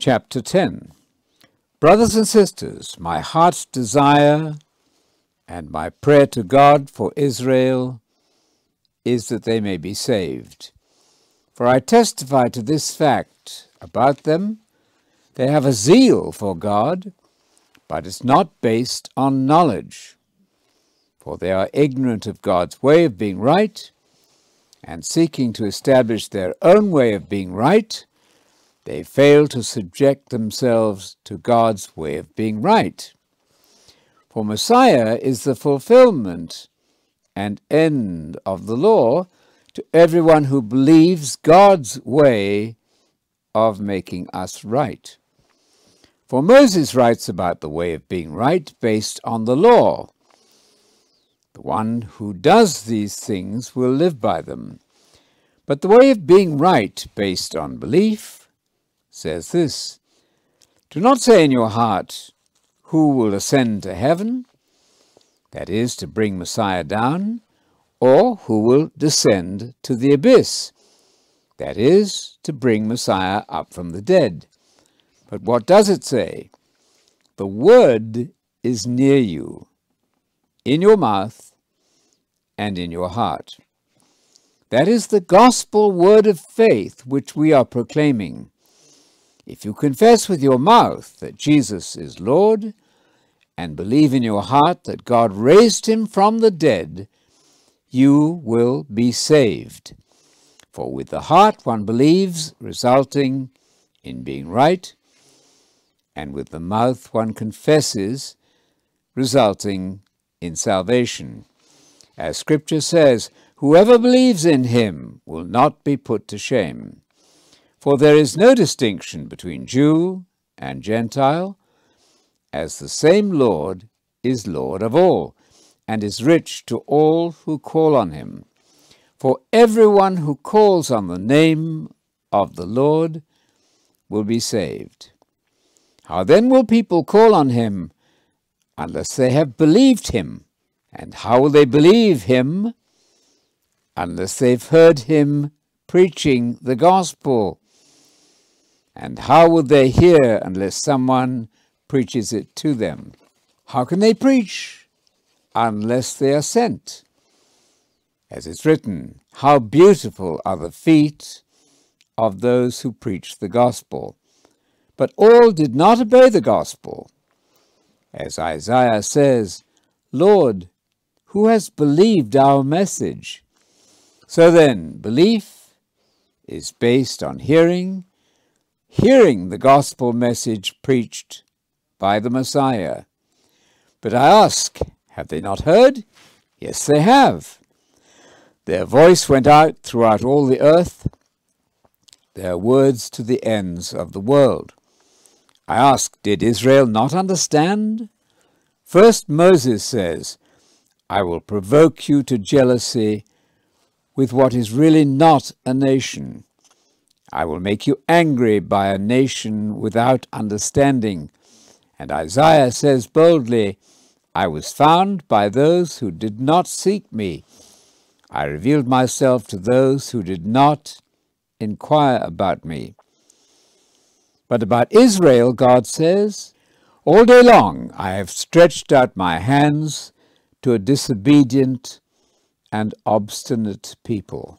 Chapter 10 Brothers and sisters, my heart's desire and my prayer to God for Israel is that they may be saved. For I testify to this fact about them they have a zeal for God, but it's not based on knowledge. For they are ignorant of God's way of being right, and seeking to establish their own way of being right, they fail to subject themselves to God's way of being right. For Messiah is the fulfillment and end of the law to everyone who believes God's way of making us right. For Moses writes about the way of being right based on the law. The one who does these things will live by them. But the way of being right based on belief says this Do not say in your heart, Who will ascend to heaven? That is, to bring Messiah down, or who will descend to the abyss? That is, to bring Messiah up from the dead. But what does it say? The word is near you, in your mouth and in your heart. That is the gospel word of faith which we are proclaiming. If you confess with your mouth that Jesus is Lord, and believe in your heart that God raised him from the dead, you will be saved. For with the heart one believes, resulting in being right, and with the mouth one confesses, resulting in salvation. As Scripture says, Whoever believes in him will not be put to shame. For there is no distinction between Jew and Gentile, as the same Lord is Lord of all, and is rich to all who call on him. For everyone who calls on the name of the Lord will be saved. How then will people call on him unless they have believed him? And how will they believe him unless they've heard him preaching the gospel? And how will they hear unless someone preaches it to them? How can they preach unless they are sent? As it's written, How beautiful are the feet of those who preach the gospel. But all did not obey the gospel. As Isaiah says, Lord, who has believed our message? So then, belief is based on hearing, hearing the gospel message preached by the Messiah. But I ask, have they not heard? Yes, they have. Their voice went out throughout all the earth, their words to the ends of the world. I ask, did Israel not understand? First Moses says, I will provoke you to jealousy with what is really not a nation. I will make you angry by a nation without understanding. And Isaiah says boldly, I was found by those who did not seek me. I revealed myself to those who did not inquire about me. But about Israel, God says, All day long I have stretched out my hands to a disobedient and obstinate people.